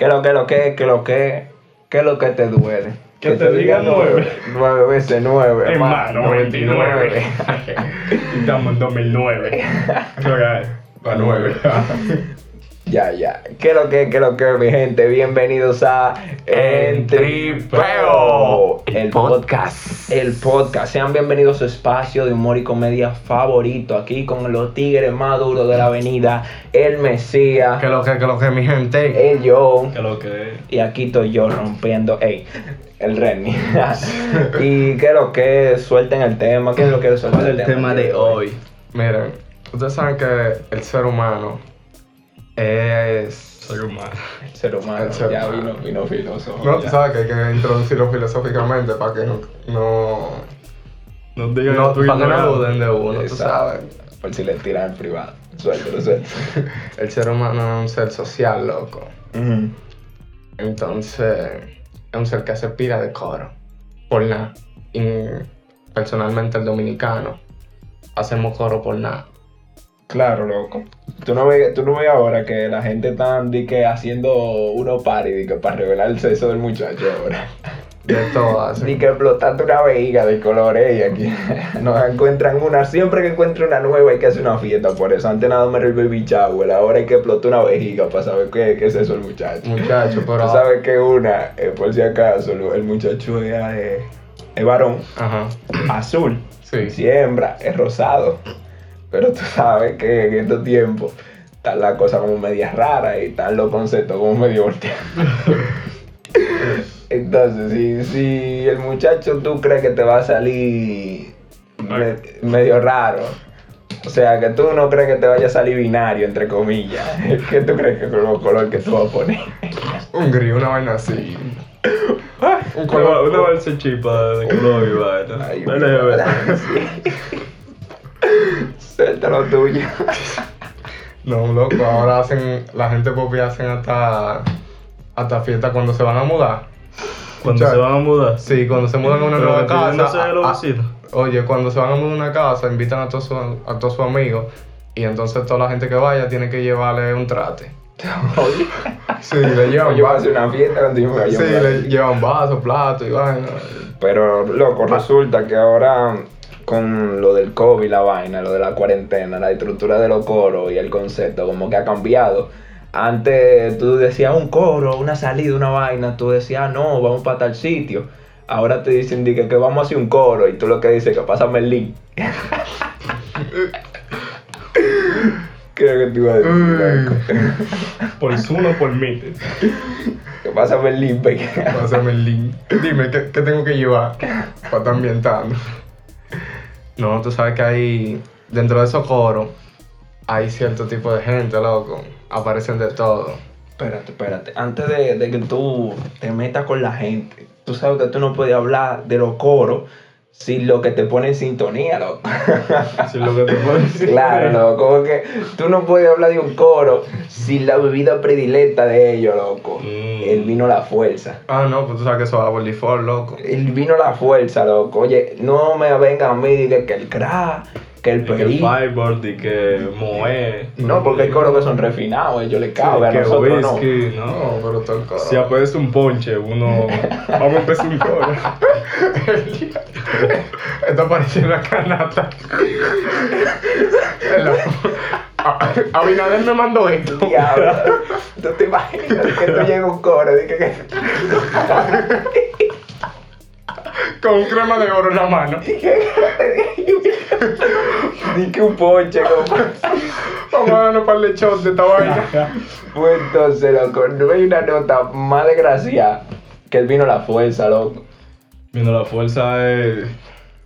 ¿Qué lo que lo que, qué lo que, qué lo que te duele? Que te diga nueve. Nueve veces nueve, Hermano, 29. Estamos en 2009. Creo que para 9. Ya, ya. ¿Qué lo que, qué lo que, mi gente? Bienvenidos a Entripeo, el podcast. El podcast. Sean bienvenidos a su espacio de humor y comedia favorito. Aquí con los tigres más duros de la avenida. El Mesías. Que lo que, que lo que, mi gente. El John. Que lo que. Y aquí estoy yo rompiendo. Ey, el Renny. y qué lo que, suelten el tema. ¿Qué es lo que suelten el, el tema de hoy. Miren, ustedes saben que el ser humano es. Ser humano. El ser humano. El ser ya humano. vino, vino filósofo. No, tú ya. sabes que hay que introducirlo filosóficamente para que no. No, No digan no, para que no duden de uno, tú sabes. Por si le tiran en privado. Suéltelo, suéltelo. El ser humano es un ser social, loco. Entonces, es un ser que hace pila de coro. Por nada. Y personalmente el dominicano, hacemos coro por nada. Claro, loco. Tú no ves, tú no ves ahora que la gente está que haciendo unos paris di que para revelar el sexo del muchacho ahora. De todo hace. Ni que explotando una vejiga de colores y aquí nos encuentran una. Siempre que encuentro una nueva hay que hacer una fiesta por eso. Antes nada me el baby shower, ahora hay que explotar una vejiga para saber qué, qué es eso el muchacho. Muchacho, pero. Tú sabes que una, eh, por si acaso, el muchacho es, eh, es varón, Ajá. azul. Sí. siembra, es rosado. Pero tú sabes que en estos tiempos están las cosas como medias raras y están los conceptos como medio volteados. Entonces, si, si el muchacho tú crees que te va a salir me- medio raro, o sea, que tú no crees que te vaya a salir binario, entre comillas, ¿qué tú crees que es el color que tú vas a poner? Un gris, una vaina así. Un Una, color. una balsa chipa de color y vaina. Ay, Dale, a ver. sí. Suelta lo tuyo. No, loco, ahora hacen. La gente popi hacen hasta. Hasta fiesta cuando se van a mudar. Cuando se van a mudar. Sí, cuando se mudan a una nueva casa. de los a- vecinos. Oye, cuando se van a mudar a una casa, invitan a todos sus a todos sus amigos. Y entonces toda la gente que vaya tiene que llevarle un trate. Oye. Sí, le llevan Yo una fiesta cuando yo me Sí, le llevan vasos, platos y vaina. Pero, loco, resulta que ahora con lo del COVID, la vaina, lo de la cuarentena, la estructura de los coros y el concepto, como que ha cambiado. Antes tú decías un coro, una salida, una vaina, tú decías, "Ah, no, vamos para tal sitio. Ahora te dicen di que, que vamos a hacer un coro y tú lo que dices que pásame el link. ¿Qué es lo que te iba a decir? Por Zuno, por mí. Que pásame el link. Pásame el link. Dime, ¿qué, qué tengo que llevar para estar ambientando? No, tú sabes que hay, dentro de esos coros, hay cierto tipo de gente, loco. Aparecen de todo. Espérate, espérate. Antes de, de que tú te metas con la gente, tú sabes que tú no puedes hablar de los coros sin lo que te pone en sintonía, loco. Si lo que te puedo decir. claro, loco. Como que tú no puedes hablar de un coro sin la bebida predilecta de ellos, loco. Mm. El vino la fuerza. Ah, no, pues tú sabes que eso va default, loco. El vino la fuerza, loco. Oye, no me vengan a mí y digan que el crack, que el Y que. Firebird y que Moe. No, porque hay coros que son refinados, ellos le caben, a que nosotros no. whisky, No, no. pero el coro. Si aparece un ponche, uno. Vamos a empezar un coro. Esto parece una canasta. El- A- Abinader me mandó esto. Diablo. ¿Tú te imaginas que tú llegas a un coro y que, que- Con crema de oro en la mano. Di que un ponche como... Vamos a darnos un par de shots de esta vaina. Pues entonces, loco, no hay una nota más desgraciada que el vino la fuerza, loco. Viendo la fuerza es.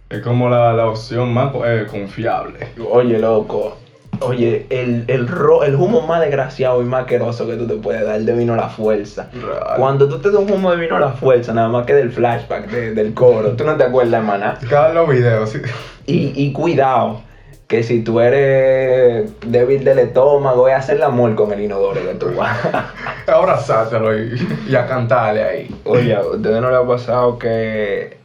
Es como la, la opción más eh, confiable. Oye, loco. Oye, el, el, ro- el humo más desgraciado y más asqueroso que tú te puedes dar de vino la fuerza. Real. Cuando tú te das un humo de vino la fuerza, nada más que del flashback de- del coro, tú no te acuerdas, hermana. Cada los videos, sí. Y, y cuidado, que si tú eres débil del estómago, es hacer el amor con el inodoro que tú vas. Abrazártelo y, y a cantarle ahí. Oye, ¿a ustedes no les ha pasado que,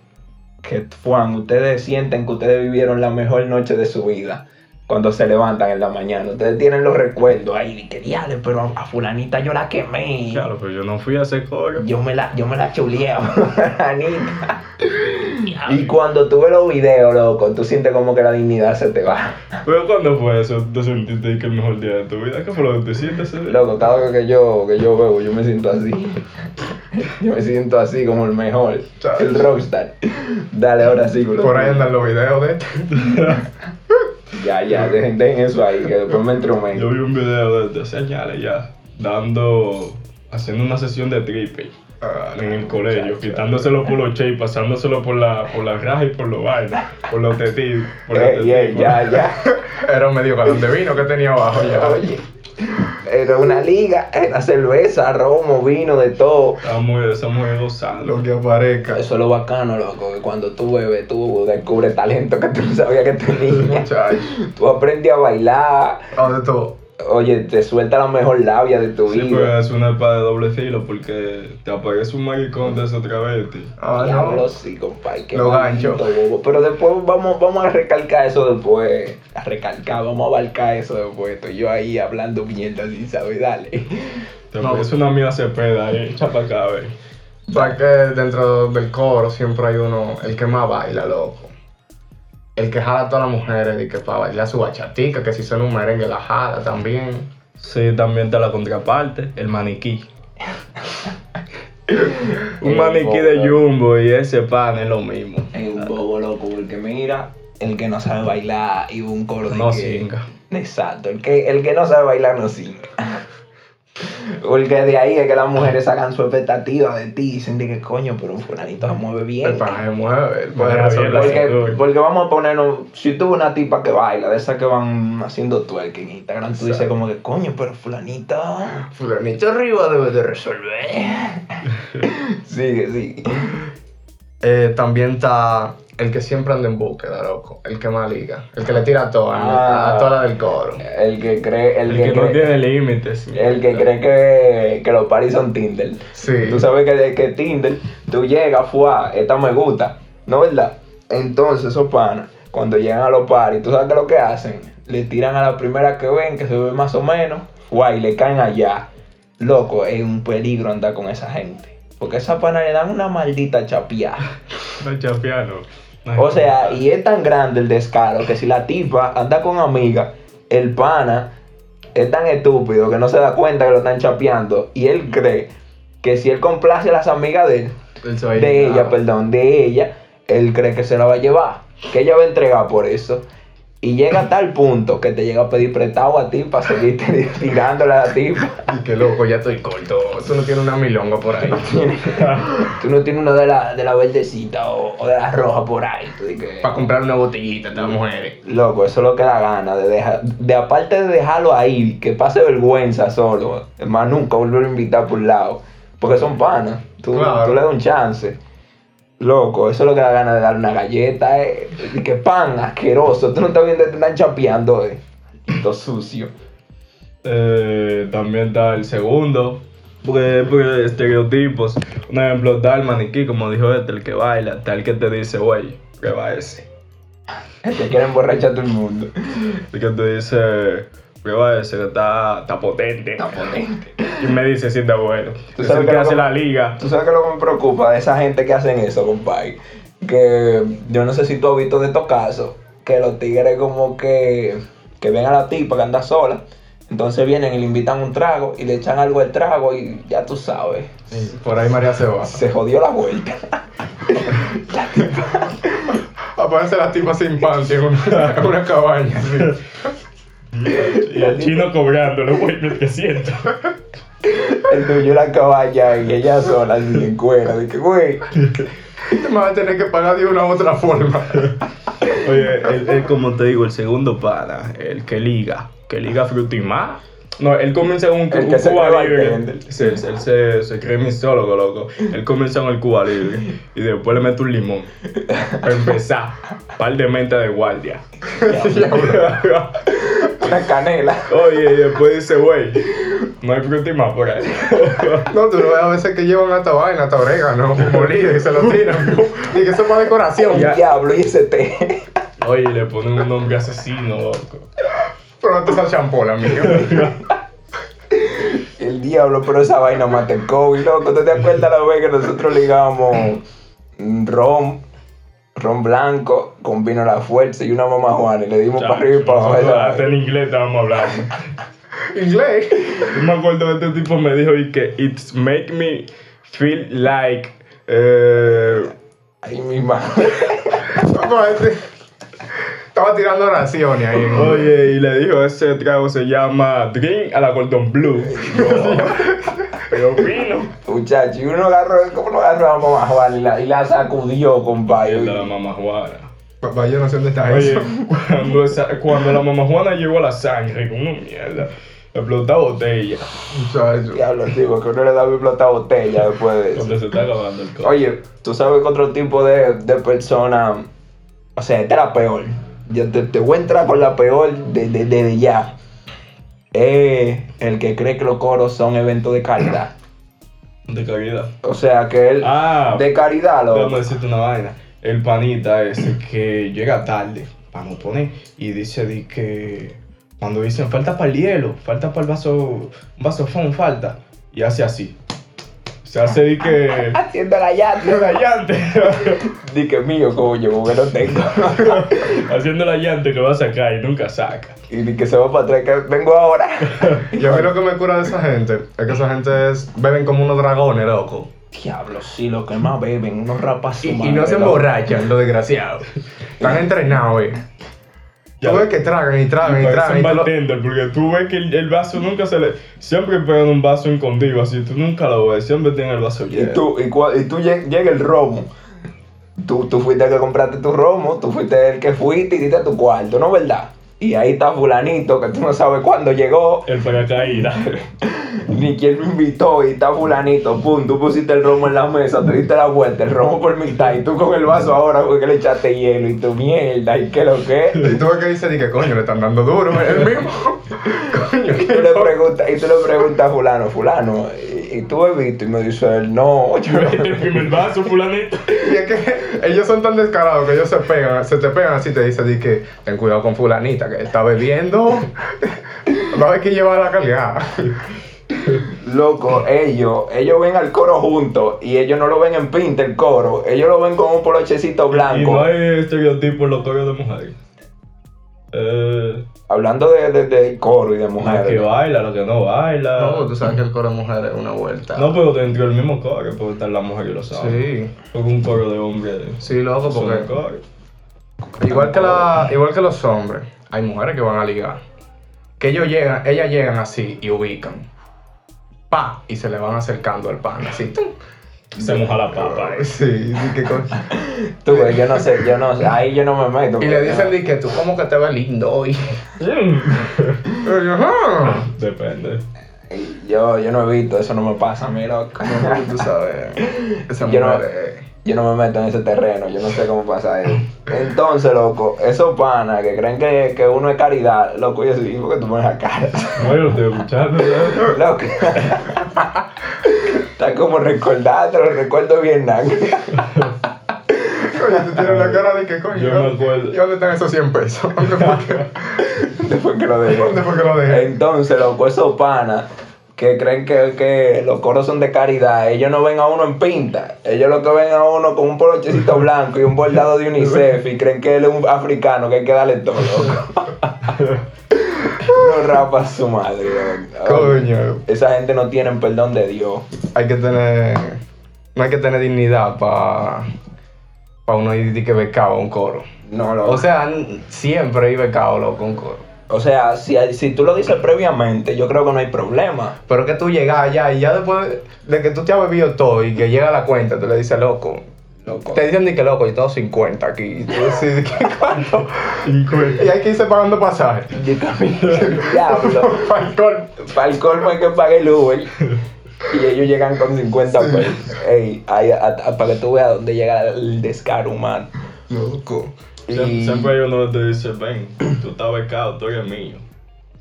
que Juan, ustedes sienten que ustedes vivieron la mejor noche de su vida? Cuando se levantan en la mañana. Ustedes tienen los recuerdos ahí que diales, pero a, a fulanita yo la quemé. Claro, pero yo no fui a ese coro. Yo me la, yo me la chuleé a fulanita. y cuando tú ves los videos, loco, tú sientes como que la dignidad se te va. Pero ¿cuándo fue eso? ¿Te sentiste que el mejor día de tu vida? ¿Qué fue lo que te sientes ese día? Loco, cada vez que yo, que yo veo, yo me siento así. Yo me siento así como el mejor, el rockstar. Dale, ahora sí, con los- Por ahí andan los videos de este. Ya, ya, dejen, dejen eso ahí, que después me entromen. Yo vi un video de, de señales ya, dando, haciendo una sesión de triple Ah, en el colegio, quitándoselo por los che y pasándoselo por la, por la raja y por los vainas, por los tetis, por los Ey, ey, tetis. ya, ya. Era un medio galón de vino que tenía abajo ya. Oye, era una liga, era cerveza, romo, vino, de todo. Estamos, estamos gozando. Lo que aparezca. Eso es lo bacano, loco, que cuando tú bebes, tú descubres talento que tú no sabías que tenías. Muchacho. Tú aprendes a bailar, Ah, de todo. Oye, te suelta la mejor labia de tu Sí, vida. pero es una espada de doble filo porque te aparece un maricón de esos travestis. Ah, Diablo, no. sí, compadre. qué Lo gancho. bobo. Pero después vamos, vamos a recalcar eso después. A recalcar, vamos a abarcar eso después. Estoy yo ahí hablando mierda así, ¿sabes? Dale. Te No. aparece una mía cepeda acá, ve. O sea que dentro del coro siempre hay uno, el que más baila, loco. El que jala a todas las mujeres y que para bailar su bachatica, que si son un merengue la jala también. Sí, también está la contraparte, el maniquí. un El maniquí de. Jumbo y ese pan es lo mismo. Es un bobo loco, porque mira, el que no sabe bailar y un coro de No que- singa. Exacto, el que, el que no sabe bailar no singa. Porque de ahí es que las mujeres sacan su expectativa de ti y dicen de que coño, pero un fulanito se mueve bien. El pana se mueve, bien resolver. la Porque, porque vamos a ponernos, si tú ves una tipa que baila, de esas que van haciendo twerking en Instagram, tú dices como que coño, pero fulanita. Fulanito arriba debe de resolver. Sigue, sigue. Eh, también está el que siempre anda en búsqueda, loco. El que más liga. El que le tira a todas, Ah. a todas las del coro. El que cree, el, El que, que no cree, tiene límites. el que cree que, que los paris son Tinder. Sí. Tú sabes que que Tinder, tú llegas, fuá, esta me gusta, ¿no verdad? Entonces esos panas, cuando llegan a los paris, ¿tú sabes qué es lo que hacen? Le tiran a la primera que ven, que se ve más o menos, fuá, y le caen allá. Loco, es un peligro andar con esa gente. Porque esa pana le dan una maldita chapeada. No chapeano. O sea, y es tan grande el descaro que si la tipa anda con amiga, el pana es tan estúpido que no se da cuenta que lo están chapeando y él cree que si él complace a las amigas de él, de ella, perdón, de ella, él cree que se la va a llevar, que ella va a entregar por eso. Y llega a tal punto que te llega a pedir prestado a ti para seguir tirándole a la tipa. Y que loco, ya estoy corto. Tú no tienes una milonga por ahí. Tú no tienes uno de la, de la verdecita o, o de la roja por ahí. Que- Para comprar una botellita de las mujeres. Loco, eso es lo que da gana de dejar, de aparte de dejarlo ahí, que pase vergüenza solo, más nunca volverlo a invitar por un lado, porque son panas, tú, Claro. tú le das un chance. Loco, eso es lo que da gana de darle una galleta, eh. Y que pan asqueroso, tú no estás viendo que te están chapeando, eh. Maldito sucio. Eh, también está el segundo. Porque, porque estereotipos. Un ejemplo, está el maniquí, como dijo este, el que baila. Está el que te dice, güey, prueba ese. Te quieren emborrachar a todo el mundo. El que te dice, prueba ese, que está, está potente. Está potente. Y me dice si está bueno. Tú Es sabes que hace la liga. Tú sabes que lo que me preocupa de esa gente que hacen eso, compadre. Que yo no sé si tú has visto de estos casos, que los tigres como que, que ven a la tipa que anda sola, entonces vienen y le invitan un trago y le echan algo al trago y ya tú sabes, Y por ahí María se va. se jodió la vuelta. Aparece la tipa sin panty en una, en una cabaña. así. Y el chino cobrándolo, güey, me siento. El tuyo la caballa y ella sola así en cuera, de que güey. Me vas a tener que pagar de una u otra forma. Oye, él, él, como te digo, el segundo pana, el que liga, que liga frutimá. No, él comienza con un, El un que se Cuba cree libre. Sí, él, él se, se cree mistólogo, loco. Él comienza con el Cuba libre y después le mete un limón. Para empezar, par de menta de guardia. Una canela. Oye, y después dice, güey, no hay frutimá por ahí. No, tú lo ves a veces que llevan hasta vaina, hasta orégano, molido y se lo tiran. Y que eso es para decoración. Diablo y ese té. Oye, le ponen un nombre asesino, loco. Pero no te sale champol, amigo. El diablo, pero esa vaina mata el COVID, loco. ¿Tú te acuerdas la vez que nosotros ligamos ron, ron blanco con vino a la fuerza y una mamá Juana y le dimos para arriba y para abajo? Esa Hasta en inglés estábamos hablando. Inglés. Yo me acuerdo que este tipo me dijo y que it's make me feel like eh, Ay, mi madre. Estaba tirando oraciones ahí. ¿no? oye y le dijo ese trago se llama Drink a la Golden Blue. Pero fino. Muchacho, y uno agarró, ¿cómo lo agarró a la mamá Juana y la, y la sacudió, de la compadre? mamá Juana. Papá, yo no sé dónde está Oye, eso. cuando, esa- cuando la mamá Juana llegó a la sangre, como mierda, explotó botella. Muchacho. Diablo, digo, que uno le da explota botella después de eso. Donde se está acabando el coche. Oye, tú sabes que otro tipo de, de persona, o sea, esta es la peor. Yo te, te voy a entrar con la peor de, de, de ya. Es el que cree que los coros son eventos de caridad. De calidad. O sea, que él, Ah, de caridad, Déjame lo. decirte una vaina. El panita ese que llega tarde, para no poner, y dice di que cuando dicen falta para el hielo, falta para el vaso, un vaso fon, falta, y hace así. Se hace di que. Haciendo la llanta. la llante. Di que mío, como yo, porque no tengo. Haciendo la llante que va a sacar y nunca saca. y di que se va para atrás, que vengo ahora. Y a mí lo que me cura de esa gente es que esa gente es, beben como unos dragones, loco. Diablo, sí, lo que más beben, unos rapas Y, y no se emborrachan, los desgraciados. Están entrenados, eh. Ya. Tú ves que tragan y tragan y tragan. Y tú lo- bartender, porque tú ves que el, el vaso nunca se le. Siempre pegan un vaso escondido así, tú nunca lo ves, siempre tienen el vaso Y lleno. tú, y, cua- y tú lleg- llega el romo. Tú, tú fuiste el que compraste tu romo, tú fuiste el que fuiste y diste tu cuarto, ¿no verdad? Y ahí está fulanito, que tú no sabes cuándo llegó, El paracaídas. ni quién lo invitó, y está fulanito, pum, tú pusiste el romo en la mesa, te diste la vuelta, el romo por mitad, y tú con el vaso ahora porque le echaste hielo, y tu mierda, y qué lo que. Y tú que dice, di que coño, le están dando duro, el mismo. coño, Y tú le preguntas, y tú le preguntas a fulano, fulano, y, y tú he visto, y me dice él, no, yo no. el primer vaso, fulanito. Y es que ellos son tan descarados que ellos se pegan, se te pegan así, te dicen, di que ten cuidado con fulanita, está bebiendo. A haber que llevar la cargada. Loco, ellos, ellos ven al coro juntos y ellos no lo ven en pinta el coro, ellos lo ven con un polochecito Y blanco. no hay estereotipos en los coros de mujeres. Eh, Hablando de, de, de coro y de lo que mujeres. baila, lo que no baila. No, tú sabes que el coro de mujeres es una vuelta. No, pero dentro del mismo coro puede estar la mujer y los hombres. Sí, Porque un coro de hombres. sí, loco, porque igual que, la, igual que los hombres, hay mujeres que van a ligar. Que ellos llegan, ellas llegan así y ubican. Pa, y se le van acercando al pan, así. tum. Se moja la papa. eh. Sí, di que con- Tú ves, yo no sé, yo no sé, ahí yo no me meto. Y le dicen di que tú como que te ves lindo hoy. "Ajá". Depende. Yo, yo no he visto, eso no me pasa a mí, loco. Tú sabes, esa no- mujer es- Yo no me meto en ese terreno, yo no sé cómo pasa eso. Entonces, loco, esos panas que creen que, que uno es caridad, loco, yo sí, porque tú pones la cara. No, yo lo estoy escuchando. ¿sabes? Loco. Está como recordando, lo recuerdo bien, nada. Coño, tú tienes la cara de que coño. Yo me acuerdo. ¿Y dónde están esos 100 pesos? ¿Dónde fue que, Después que lo dejé. dónde fue que lo dejé? Entonces, loco, esos panas que creen que, que los coros son de caridad, ellos no ven a uno en pinta. Ellos lo que ven a uno con un polochecito blanco y un bordado de UNICEF y creen que él es un africano, que hay que darle todo, loco. no rapa su madre. Coño. Esa gente no tiene perdón de Dios. Hay que tener. No hay que tener dignidad para. Para uno ir que becado a un coro. No, loco. O sea, siempre ir becado loco un coro. O sea, si, si tú lo dices previamente, yo creo que no hay problema. Pero que tú llegas allá y ya después de que tú te has bebido todo y que llega la cuenta, tú le dices, loco. Loco. Te dicen de que loco, y todo 50 aquí. Y tú ¿qué cuánto? 50. Y hay que irse pagando pasaje. Yo también, diablo. Para el colmo hay que pagar el Uber. Y ellos llegan con 50 pesos. Ey, para que tú veas dónde llega el descaro humano. Loco. Y- Siempre, hay uno que te dice, ven, tú estás becado, tú eres mío.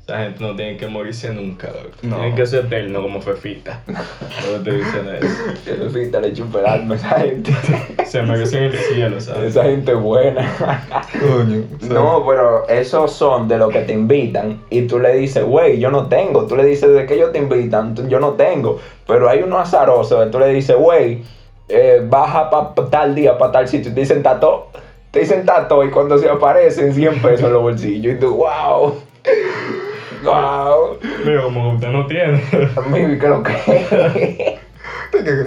Esa gente no tiene que morirse nunca, loco. No. Tienen que ser eterno como Fefita. Lo que te dicen es. Fefita le chupa el alma a esa gente. Se merecen el cielo, ¿sabes? Esa gente buena. Coño. No, pero esos son de los que te invitan y tú le dices, güey, yo no tengo. Tú le dices, ¿de qué ellos te invitan? Yo no tengo. Pero hay unos azarosos que tú le dices, güey, eh, baja para tal día, para tal sitio. Y te dicen tato. Te dicen tato y cuando se aparecen 100 pesos en los bolsillos. Y tú, wow. Wow. Digo, como usted no tiene. Amigo, ¿y qué lo que?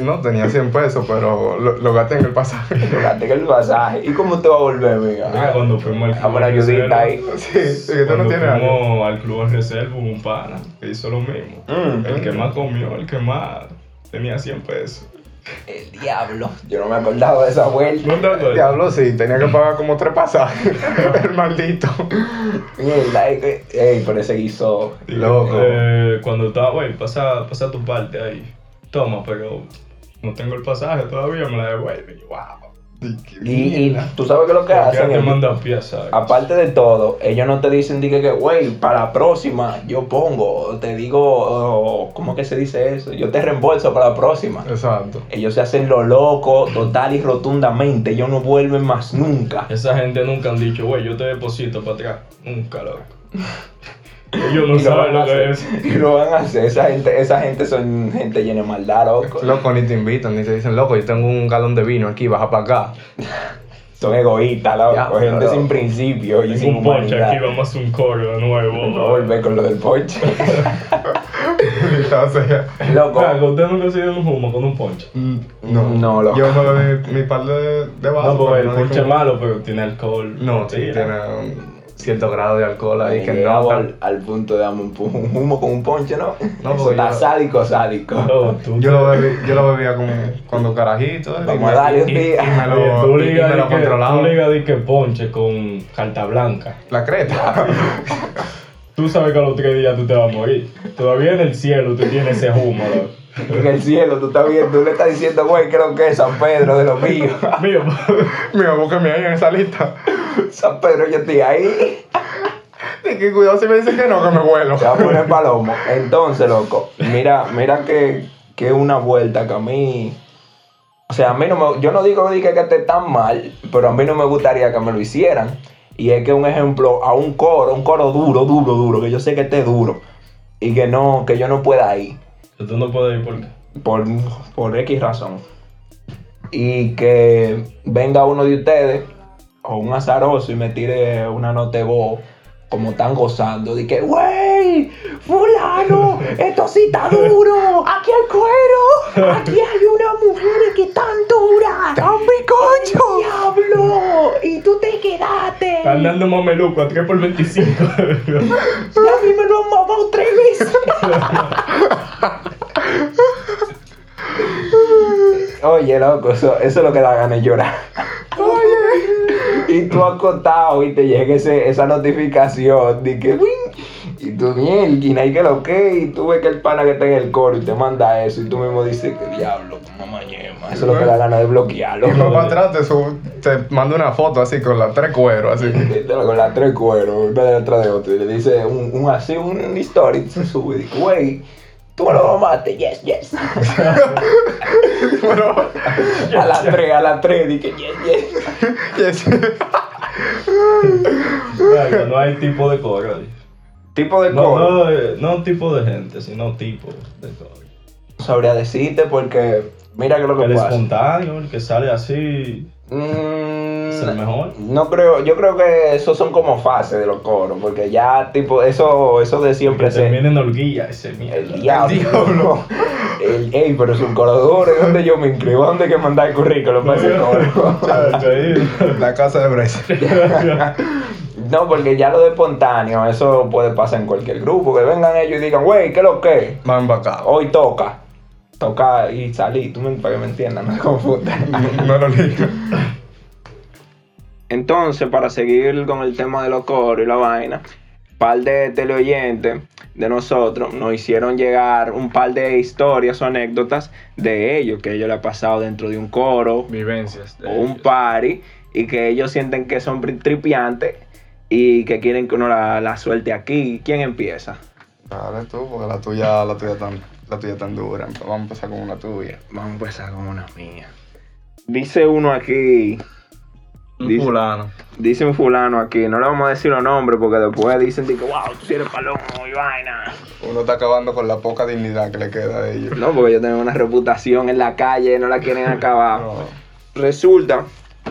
no tenía 100 pesos, pero lo, lo gasté en el pasaje. Fíjate que el pasaje. ¿Y cómo te va a volver, amiga? Ah, cuando fuimos al club. A una ayudita ahí. Sí, es que tú no tienes algo. al club de reserva, un pana que hizo lo mismo. Mm. El que más comió, el que más tenía 100 pesos. El diablo. Yo no me acordaba de esa vuelta. ¿No te acuerdas? Diablo, sí, tenía que pagar como tres pasajes. el maldito. Mierda, eh, eh, ey, pero ese guiso. Loco. Eh, cuando estaba, güey, pasa, pasa tu parte ahí. Toma, pero no tengo el pasaje todavía, me la devuelve. Yo, wow. Y, y tú sabes que lo que hacen. te ellos? manda piezas. Aparte de todo, ellos no te dicen, di que, que, güey, para la próxima yo pongo, te digo, oh, ¿cómo que se dice eso? Yo te reembolso para la próxima. Exacto. Ellos se hacen lo loco, total y rotundamente. Ellos no vuelven más nunca. Esa gente nunca han dicho, güey, yo te deposito para atrás. Nunca, loco. Ellos no Y lo van saben a lo que hacer. es. Y lo van a hacer. Esa gente, esa gente son gente llena de maldad, loco. Loco, ni te invitan, ni te dicen, loco, yo tengo un galón de vino aquí, baja para acá. Son egoístas, loco. Ya, gente pero- sin principio y sin un ponche humanidad. aquí, vamos a hacer un coro de nuevo. No volver con lo del ponche. o sea, loco. Claro, usted nunca ha sido un humo con un ponche. no, No, loco. Yo me bebí mi par de, de vasos. No, porque el ponche es malo, pero tiene alcohol. No, sí, tiene un cierto grado de alcohol ahí que Llegamos no. al, al punto de darme un, humo con un ponche, ¿no? No, Eso está yo- sádico, sádico. No, tú Yo lo, bebí, yo lo bebía con, cuando carajito. eh, Vamos y me- a darle un día. Y, me lo, tú y ligas me lo que- controlaba. Tú ligas de que ponche con carta blanca. La creta. Tú sabes que a los tres días tú te vas a morir. Todavía en el cielo tú tienes ese humo, loco. En el cielo, tú estás viendo, tú le estás diciendo, güey, ¿qué es lo que es San Pedro de los míos? Mío, Mira, búsqueme ahí en esa lista. San Pedro, yo estoy ahí. Y que cuidado si me dicen que no, que me vuelo. Te va a poner palomo. Entonces, loco, mira, mira que, que una vuelta que a mí. O sea, a mí no me. Yo no digo di que, que esté tan mal, pero a mí no me gustaría que me lo hicieran. Y es que un ejemplo, a un coro, un coro duro, duro, duro, que yo sé que esté duro. Y que no, que yo no pueda ir. Tú no puedes ir porque. por, por X razón. Y que venga uno de ustedes, o un azaroso, y me tire una nota de voz, como están gozando, de que, wey, fulano, esto sí está duro, aquí hay cuero, aquí hay unas mujeres que están duras, ¡Tan coño! ¡Diablo! Y tú te quedaste. Están dando mameluco a 3 por 25. Y a mí me lo han mamado tres veces. Oye, loco, eso, eso es lo que da ganas de llorar. Oye. Y tú acostado y te llega ese, esa notificación de que y tú mierda, y que lo que, y tú ves que el pana que está en el coro y te manda eso y tú mismo dices que diablo, mamá ñema. Eso es lo que da ganas de bloquearlo. Y más para atrás te, sub- te manda una foto así con las tres cueros, así. Con las tres cueros, una detrás de otra, y le dice un, un así, un story, y se sube y dice, güey, lo mamaste, yes, yes. Bueno, A las tres, a las tres, dije, yes, yes. yes. Claro, no hay tipo de coro. Tipo de No, coro. no, eh, no tipo de gente, sino tipo de coro. No sabría decirte porque, mira que lo que El pasa. espontáneo, el que sale así, Mm, es el mejor. No creo, yo creo que esos son como fases de los coros, porque ya tipo, eso, eso de siempre se. termina en ese mierda. El diablo. diablo. El, ey, pero es un coro duro, ¿y ¿dónde yo me inscribo? ¿Dónde hay que mandar el currículum para ese coro? La casa de Bryce. No, porque ya lo de espontáneo, eso puede pasar en cualquier grupo, que vengan ellos y digan, wey, ¿qué es lo que? Van acá. Hoy toca. Toca y salir, tú me, para que me entiendan, no me confundan. No, no lo liga. Entonces, para seguir con el tema de los coros y la vaina, par de teleoyentes de nosotros nos hicieron llegar un par de historias o anécdotas de ellos, que ellos le ha pasado dentro de un coro Vivencias. de o un ellos. party y que ellos sienten que son tripiantes y que quieren que uno la, la suelte aquí. ¿Quién empieza? Dale tú, porque la tuya, la tuya tan, la tuya tan dura. Vamos a empezar con una tuya. Vamos a empezar con una mía. Dice uno aquí, Un Dice- fulano. dice un fulano aquí, no le vamos a decir los nombres porque después dicen de que, wow, tú eres palomo y vaina. Uno está acabando con la poca dignidad que le queda de ellos. No, porque yo tengo una reputación en la calle, no la quieren acabar. No. Resulta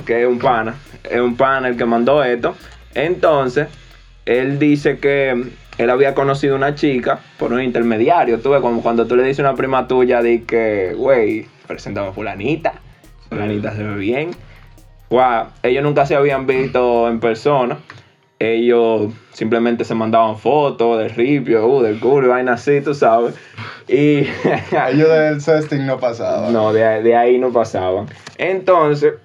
que es un pana, es un pana el que mandó esto. Entonces, él dice que él había conocido una chica por un intermediario. Tú ves, como cuando tú le dices a una prima tuya, di que, güey, presentame a fulanita. Fulanita se ve bien. Guau, ellos nunca se habían visto en persona. Ellos simplemente se mandaban fotos del ripio, uh, del culo y vaina así, tú sabes. Y Ellos del sexting no pasaban. no, de, de ahí no pasaban. Entonces,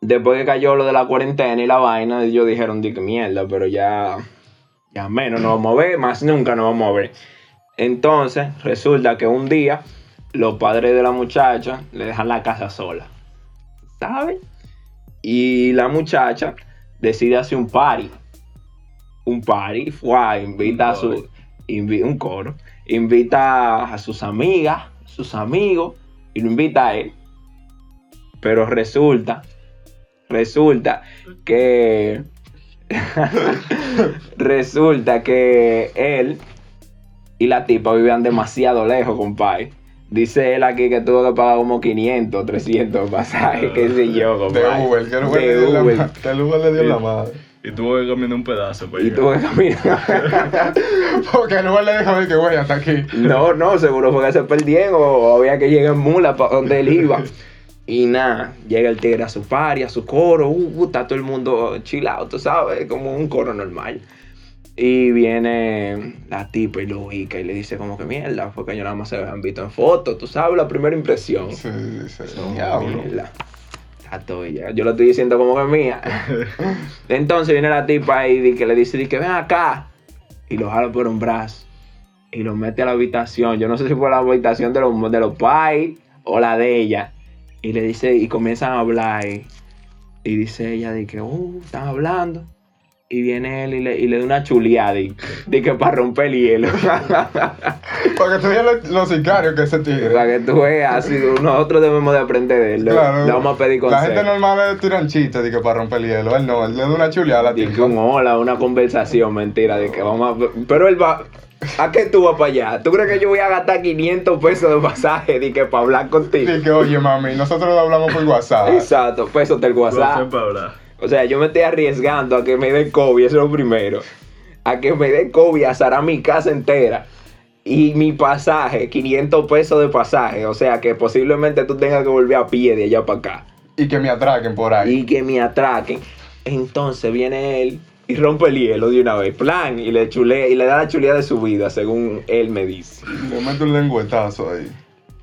después que cayó lo de la cuarentena y la vaina, ellos dijeron, di que mierda, pero ya, ya menos nos vamos a ver, más nunca nos vamos a ver. Entonces, resulta que un día, los padres de la muchacha le dejan la casa sola. ¿Sabes? Y la muchacha decide hacer un party. Un party, fue, invita a su. invi- un coro. Invita a sus amigas, sus amigos, y lo invita a él. Pero resulta, resulta que. resulta que él y la tipa vivían demasiado lejos, compadre. Dice él aquí que tuvo que pagar como 500, 300 pasajes, qué sé yo, De compadre. Uber, que el Uber, De le dio la Uber. que el Uber le dio la madre. Y tuvo que caminar un pedazo para Y llegar. tuvo que caminar. Porque el Uber le a mí que güey, hasta aquí. No, no, seguro fue que se perdieron o había que llegar en mula para donde él iba. Y nada, llega el tigre a su party, a su coro, uh, uh, está todo el mundo chilado, tú sabes, como un coro normal. Y viene la tipa y lo ubica y le dice como que mierda, porque yo nada más se habían visto en fotos, tú sabes, la primera impresión. Sí, dice, No, diablo. mierda. Está todo ya. Yo lo estoy diciendo como que mía. Entonces viene la tipa y que le dice, di que ven acá. Y lo jala por un brazo. Y lo mete a la habitación. Yo no sé si fue la habitación de los, de los pais o la de ella. Y le dice, y comienzan a hablar. Y, y dice ella, di que, uh, están hablando. Y viene él y le, y le da una chuleada. Di, di que para romper el hielo. Porque tú veas los, los sicarios que ese tigre. Para que tú veas, así, nosotros debemos de aprender de él. Le, Claro. le vamos a pedir La consejos. gente normal le tiran chistes de que para romper el hielo. Él no, él le da una chuleada a la Di que un hola, una conversación, mentira, de que vamos a... Pero él va... ¿A qué tú vas para allá? ¿Tú crees que yo voy a gastar 500 pesos de pasaje de que para hablar contigo? Y que, oye, mami, nosotros lo hablamos por WhatsApp. Exacto, pesos del WhatsApp. para hablar. O sea, yo me estoy arriesgando a que me dé COVID, eso es lo primero. A que me dé COVID, asará mi casa entera. Y mi pasaje, 500 pesos de pasaje. O sea, que posiblemente tú tengas que volver a pie de allá para acá. Y que me atraquen por ahí. y que me atraquen. Entonces viene él y rompe el hielo de una vez, plan, y le chulea, y le da la chulea de su vida, según él me dice. Le mete un lengüetazo ahí.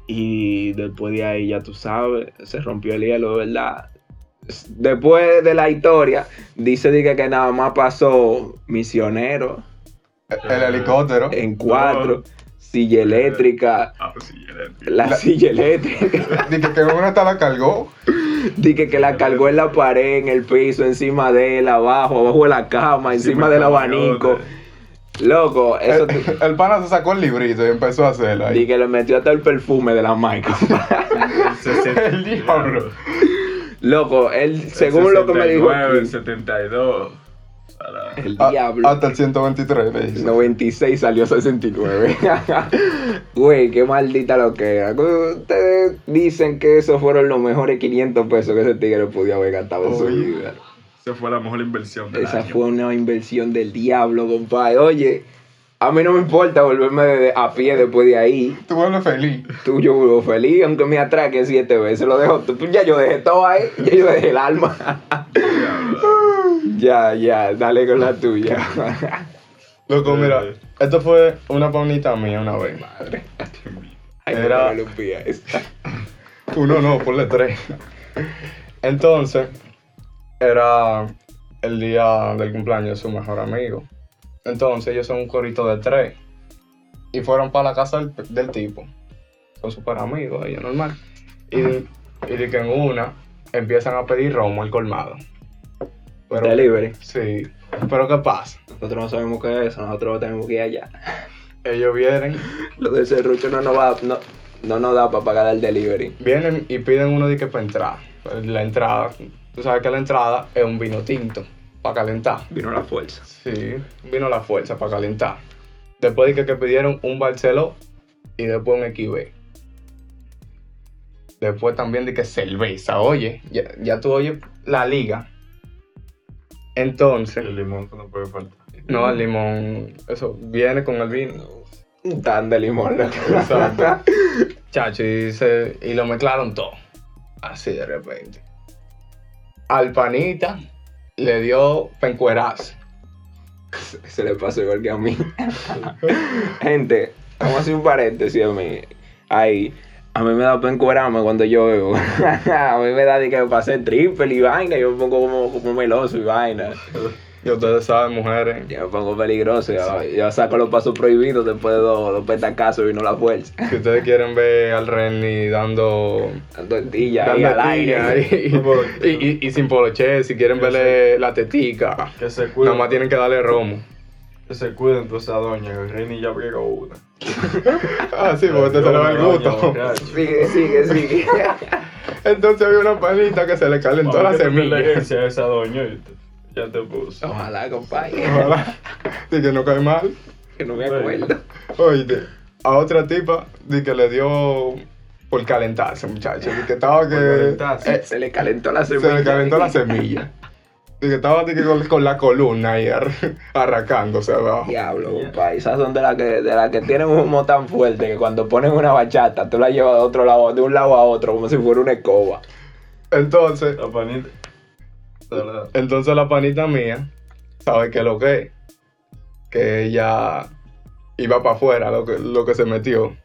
Y después de ahí, ya tú sabes, se rompió el hielo, ¿verdad? Después de la historia, dice di que, que nada más pasó misionero El helicóptero. en cuatro, silla eléctrica, Ah, pues sí, ya la, La- silla eléctrica. Dije que una hasta la cargó. Dije que la cargó en la pared, en el piso, encima de él, abajo, abajo de la cama, encima del abanico. Loco, eso. El, el pana se sacó el librito y empezó a hacerlo Di ahí. que le metió hasta el perfume de la Michael. El diablo. Loco, él, según lo que me dijo El aquí, 72. Para... el A- diablo. hasta el 123 le dice. 96 salió 69. Güey, qué maldita lo que era. Ustedes dicen que esos fueron los mejores 500 pesos que ese tigre podía haber gastado en su Oye. vida. Esa fue la mejor inversión del Esa año. fue una inversión del diablo, compadre. Oye, a mí no me importa volverme de- a pie después de ahí. Tú vuelves feliz. Tú, yo vivo feliz, aunque me atraquen siete veces. Lo dejo. tú- Ya yo dejé todo ahí. Ya yo dejé el alma. ya, ya, dale con la tuya. Loco, mira, esto fue una paunita mía una vez. Ay, Era-. Uno no, ponle tres. Entonces, era el día del cumpleaños de su mejor amigo. Entonces, ellos son un corito de tres. Y fueron para la casa del, del tipo. Son súper amigos, ellos normal. Y, y de que en una empiezan a pedir romo el colmado. Pero, Delivery. Sí. Pero ¿qué pasa? Nosotros no sabemos qué es eso, nosotros tenemos que ir allá. Ellos vienen, Lo de serrucho no nos va, no, no nos da para pagar el delivery. vienen y piden uno de que para entrar. La entrada, tú sabes que la entrada es un vino tinto para calentar. Vino la fuerza. Sí, vino la fuerza para calentar. Después de que, que pidieron un Barceló y después un XB. Después también de que cerveza, oye, ya, ya tú oyes la liga. Entonces, El limón que no puede faltar. no, el limón, eso viene con el vino. Un tan de limón. Exacto. Chacho, y, se- y lo mezclaron todo. Así de repente. Al panita le dio pencuerazo. Se le pasó igual que a mí. Gente, vamos a hacer un paréntesis a mí. Ahí. A mí me da pena encuerarme cuando yo bebo. a mí me da de que pasé triple y vaina. Yo me pongo como, como meloso y vaina. Y ustedes saben, mujeres, Yo me pongo peligroso. Yo, yo saco los pasos prohibidos después de dos, dos petacazos y no la fuerza. si ustedes quieren ver al Renny dando Dando ahí dando al aire. tilla y, y, y- y sin poloche, si quieren verle la tetica, Que se cuiden. nada más tienen que darle romo. Que se cuiden tú esa doña, que el Reini ya abrió una. Ah, sí, porque te se le va el gusto. Sigue, sigue, sigue. Entonces había una panita que se le calentó la semilla. herencia a esa doña, ¿viste? Ya te puso. Ojalá, compadre. Ojalá. Y que no cae mal. Que no me acuerdo. Oye, a otra tipa di que le dio por calentarse, muchacho. Di que estaba que. Eh, Se le calentó la se semilla. le calentó la semilla. Di que estaba di que con, con la columna ahí ar- arrancándose abajo. Diablo, compadre. Esas son de las que, de las que tienen un humo tan fuerte que cuando ponen una bachata, tú la llevas de otro lado, de un lado a otro, como si fuera una escoba. Entonces, La panita. Verdad. entonces la panita mía, ¿sabe qué es lo que es? Que ella iba para afuera, lo que, lo que se metió.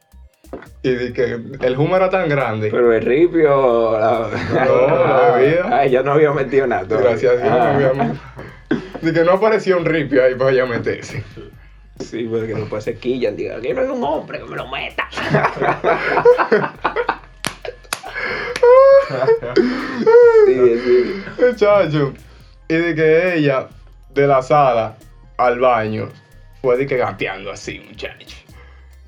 Y di que el humo era tan grande. Pero el ripio. La... No, la bebida. Ay, yo no había metido nada. todavía. Gracias a Dios, Ah. no había- Di que no apareció un ripio ahí para ella meterse. Sí, porque después se quillan. Digan, aquí no hay un hombre que me lo meta. Sigue, sigue. Muchacho. Y de que ella, de la sala al baño, fue de que gateando así, muchacho.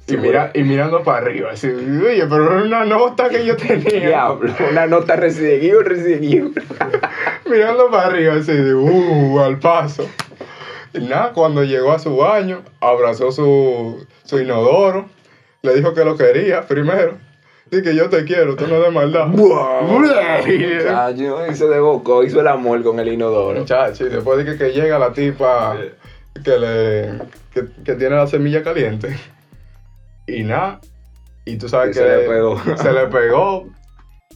Y, mira, y mirando para arriba, así, oye, pero era una nota que yo tenía. Diablo, una nota Resident Evil. Mirando para arriba, así, de, uh, al paso. Y nada, cuando llegó a su baño, abrazó su, su inodoro, le dijo que lo quería primero. Dije que yo te quiero, tú no de maldad. Muchacho, y se desbocó, hizo el amor con el inodoro. Muchacho, y después de que, que llega la tipa que le que, que tiene la semilla caliente. Y nada. Y tú sabes Y que se le pegó. se le pegó.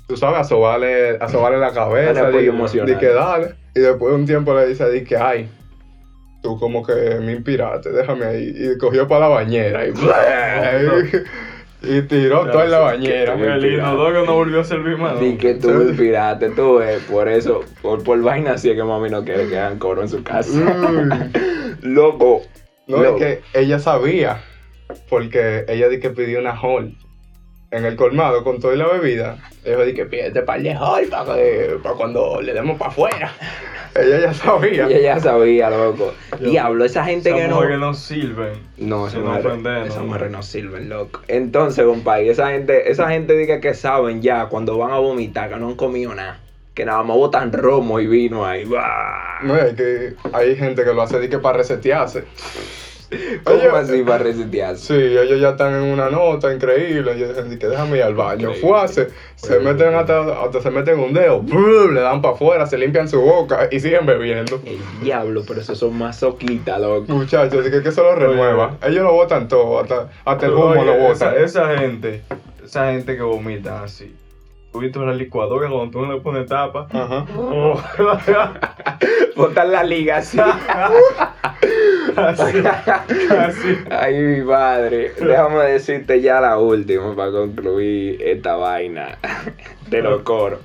Tú sabes, a sobarle, a sobarle la cabeza. Dale apoyo di- emocional. di que dale. Y después de un tiempo le dice, di que ay. Tú como que me inspiraste, déjame ahí. Y cogió para la bañera y, y tiró todo en la bañera. que- El inodoro no volvió a servir más. Di que tú inspiraste, tú ves, por eso, por, por vaina así es que mami no quiere que hagan coro en su casa. Uy. Loco. No, loco. es que ella sabía, porque ella di que pidió una hall en el colmado con toda la bebida. Ella di que pídete para el hall para, que- para cuando le demos para afuera. ella ya sabía. Ella ya sabía, loco. Yo- Diablo, esa gente que no... mujeres no sirven. No, esa mujer, ofender, esa no. mujer no sirven, loco. Entonces, compadre, esa gente, esa gente diga que saben ya cuando van a vomitar que no han comido nada. Que nada más botan romo y vino ahí. ¡Bah! No, es que hay gente que lo hace di que para resetearse. ¿Cómo Oye, así para resetearse? Sí, ellos ya están en una nota increíble. Ellos dicen di que déjame ir al baño. Fue, se, se meten hasta, hasta se meten un dedo, le dan para afuera, se limpian su boca y siguen bebiendo. El diablo, pero esos son masoquitas, loco. Muchachos, así que que eso lo renueva. Ellos lo botan todo, hasta, hasta el humo Oye, lo esa, botan. esa gente, esa gente que vomita así. Tú viste la licuadora cuando tú no le pones tapa. Ajá. Oh. Botan la liga así. así, así. Ay, mi madre. Déjame decirte ya la última para concluir esta vaina de los coros.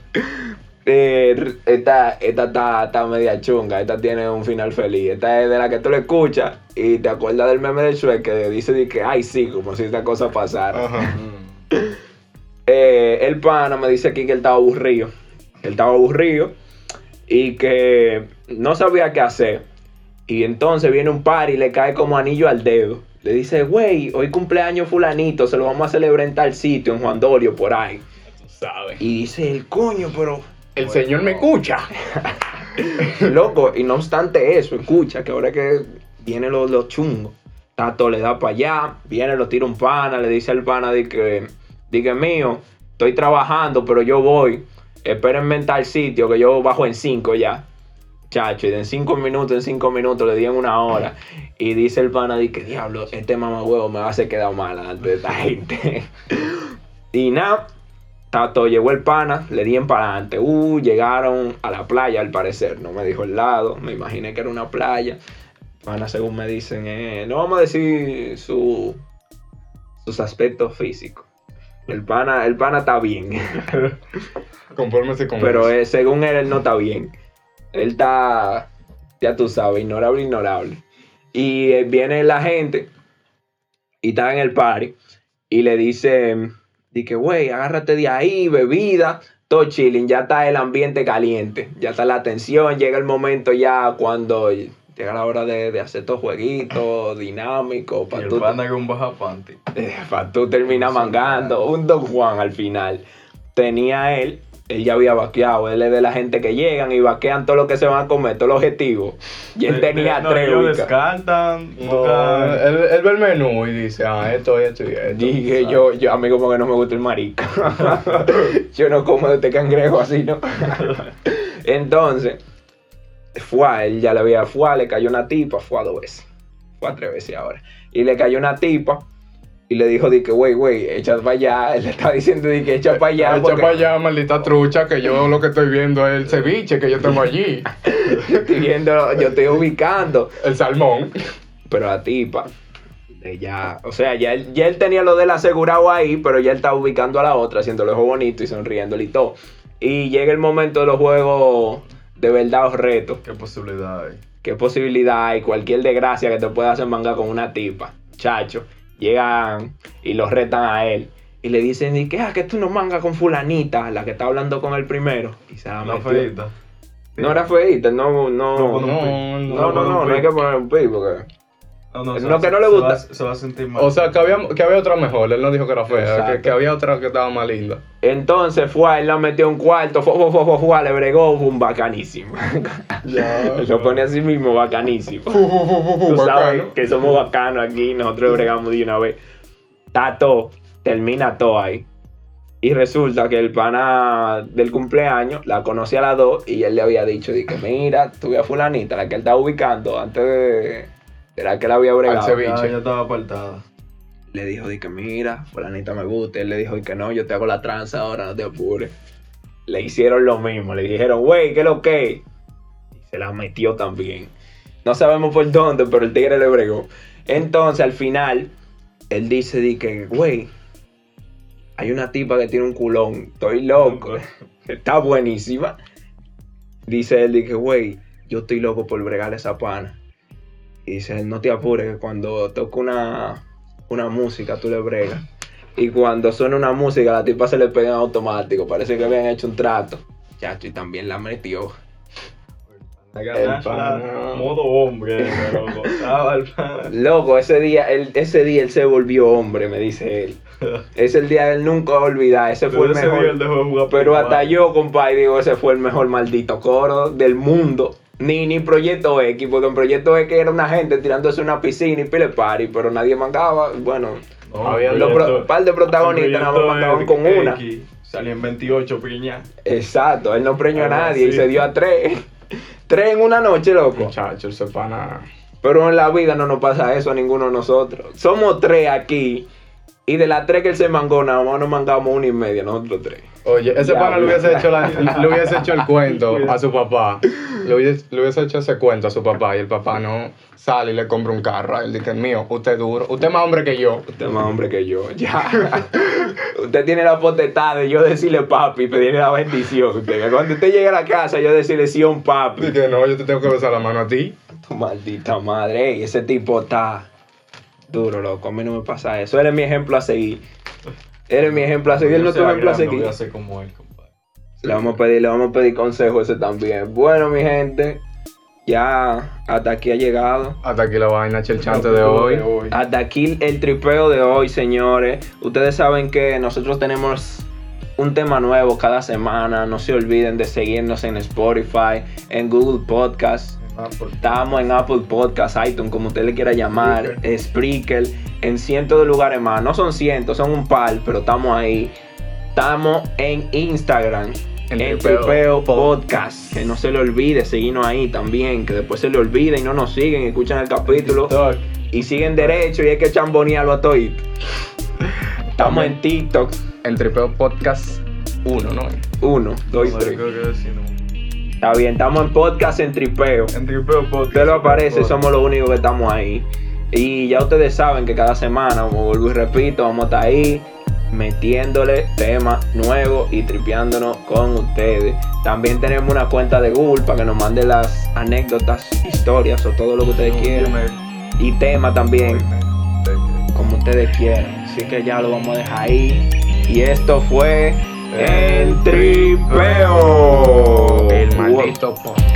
Eh, esta esta está, está media chunga, esta tiene un final feliz. Esta es de la que tú le escuchas y te acuerdas del meme de Shrek que dice que, ay, sí, como si esta cosa pasara. Ajá. Eh, el pana me dice aquí que él estaba aburrido. Él estaba aburrido y que no sabía qué hacer. Y entonces viene un par y le cae como anillo al dedo. Le dice, güey, hoy cumpleaños fulanito, se lo vamos a celebrar en tal sitio, en Juan Dorio, por ahí. Tú sabes. Y dice, el coño, pero El señor me escucha. Loco, y no obstante eso, escucha que ahora que vienen los, los chungos, Tato le da para allá, viene, lo tira un pana, le dice al pana de que, que mío, estoy trabajando, pero yo voy, espérenme en tal sitio que yo bajo en cinco ya. Chacho, y de en cinco minutos, en cinco minutos le di en una hora. Y dice el pana que diablo, este mamagüevo me va a hacer quedar mal delante de esta gente. y nada, Tato llegó el pana, le di en para adelante. Uh, llegaron a la playa al parecer. No me dijo el lado, me imaginé que era una playa. Pana, según me dicen, eh, no vamos a decir su, sus aspectos físicos. El pana, el pana está bien. Confórmese con Pero eh, según él, él no está bien. Él está, ya tú sabes, ignorable, ignorable. Y eh, viene la gente y está en el party y le dice, di que, güey, agárrate de ahí, bebida, todo chilling, ya está el ambiente caliente, ya está la tensión, llega el momento ya cuando llega la hora de, de hacer estos jueguitos dinámicos, Y para el tú, con un baja panty. pa' tú terminar mangando, un Don Juan al final. Tenía él, él ya había vaqueado, él es de la gente que llegan y vaquean todo lo que se van a comer, todo el objetivo. Y él tenía no, tres ellos descartan, No, él, él ve el menú y dice, ah, esto, esto y esto. Dije yo, yo, a mí como que no me gusta el marico. yo no como de este cangrejo así, ¿no? Entonces, fue a él, ya le había, fue le cayó una tipa, fue a dos veces. Fue a tres veces ahora. Y le cayó una tipa y le dijo, di que, güey, güey, echa para allá. Él le está diciendo, di que echa para allá. Echa porque para allá, maldita trucha, que yo lo que estoy viendo es el ceviche que yo tengo allí. yo estoy viendo, yo estoy ubicando. El salmón. Pero la tipa, ella, o sea, ya él, ya él tenía lo del asegurado ahí, pero ya él estaba ubicando a la otra, haciéndole ojo bonito y sonriéndole y todo. Y llega el momento de los juegos de verdad o retos. ¿Qué posibilidad hay? ¿Qué posibilidad hay? Cualquier desgracia que te pueda hacer manga con una tipa, chacho. Llegan y los retan a él. Y le dicen, ¿y qué? Ah, que tú no mangas con fulanita, la que está hablando con el primero. Y se la Una metió. feita. No era feita, no, no. No, No, no, no, no, no, hay que poner un pi porque... No, No, se que no le se gusta. va- Se va a sentir mal. O sea, que había, que había otra mejor. Él no dijo que era fea, que, había otra que estaba más linda. Entonces fue, él la metió en un cuarto, fue, fue, fue, fue, fue, le bregó, fue un bacanísimo. Lo pone así mismo, bacanísimo. Tú sabes que somos bacanos aquí, nosotros bregamos de una vez. Está todo, termina todo ahí. Y resulta que el pana del cumpleaños la conocía a las dos y él le había dicho, di que mira, tuve a fulanita, la que él estaba ubicando antes de, la que él había bregado. ceviche. Ya, ya estaba apartada. Le dijo, di que mira, fulanita me gusta. Él le dijo, y que no, yo te hago la tranza ahora, no te apures. Le hicieron lo mismo, le dijeron, güey, ¿qué es lo que? Y se la metió también. No sabemos por dónde, pero el tigre le bregó. Entonces, al final, él dice, di que, güey, hay una tipa que tiene un culón, estoy loco, está buenísima. Dice él, di que, güey, yo estoy loco por bregarle esa pana. Y dice, no te apures, que cuando toca una, una música, tú le bregas. Y cuando suena una música, la tipa se le pega en automático. Parece que habían hecho un trato. Chacho, y también la metió. El pana. Modo hombre. Loco, ese día, él, ese día él se volvió hombre, me dice él. Es el día que él nunca va a olvidar. Ese fue el mejor. Pero hasta yo, compadre, digo, ese fue el mejor maldito coro del mundo. Ni, ni Proyecto X, porque en Proyecto X era una gente tirándose una piscina y pile party, pero nadie mangaba. Bueno, No, Había proyecto- pro- par de protagonistas nada más X, con una. Salían 28 piñas. Exacto, él no preñó a Algo nadie y se dio a tres. tres en una noche, loco. Muchacho, ese pana. Pero en la vida no nos pasa eso a ninguno de nosotros. Somos tres aquí. Y de las tres que él se mangó, nada más nos mangamos una y media, nosotros tres. Oye, ese pana le hubiese, hecho la- le hubiese hecho el cuento a su papá. Le hubiese, le hubiese hecho ese cuento a su papá y el papá no sale y le compra un carro. Él dice, mío, usted es duro. Usted es más hombre que yo. Usted es más hombre que yo, ya. usted tiene la potestad de yo decirle papi, pedirle la bendición. Usted, cuando usted llegue a la casa, yo decirle sí a un papi. Dice, no, yo te tengo que besar la mano a ti. Tu maldita madre, ey, ese tipo está duro, loco. A mí no me pasa eso. Él es mi ejemplo a seguir. Él es mi ejemplo a seguir. No tu ejemplo a seguir. Voy a ser como él, compadre. Le vamos a pedir, le vamos a pedir consejo ese también. Bueno, mi gente, Ya hasta aquí ha llegado. Hasta aquí la vaina chelchante de hoy. Hasta aquí el tripeo de hoy, señores. Ustedes saben que nosotros tenemos un tema nuevo cada semana. No se olviden de seguirnos en Spotify, en Google Estamos en Apple Podcast, iTunes, como usted le quiera llamar, Spreaker, en cientos de lugares más. No son cientos, son un par, pero estamos ahí. Estamos en Instagram, En en Tripeo Tripeo Pod- Podcast. Que no se le olvide seguirnos ahí también. Que después se le olvide y no nos siguen, escuchan el capítulo y siguen derecho y hay que chambonearlo a todos. Estamos en TikTok. El Tripeo Podcast 1, ¿no? Uno, dos y tres. Está bien, estamos en podcast en tripeo. En Tripeo Podcast. Usted lo aparece, somos los únicos que estamos ahí. Y ya ustedes saben que cada semana, como vuelvo y repito, vamos a estar ahí metiéndole temas nuevos y tripeándonos con ustedes. También tenemos una cuenta de Google para que nos manden las anécdotas, historias o todo lo que ustedes quieran. Y temas también, como ustedes quieran. Así que ya lo vamos a dejar ahí. Y esto fue El Tripeo. El maldito podcast.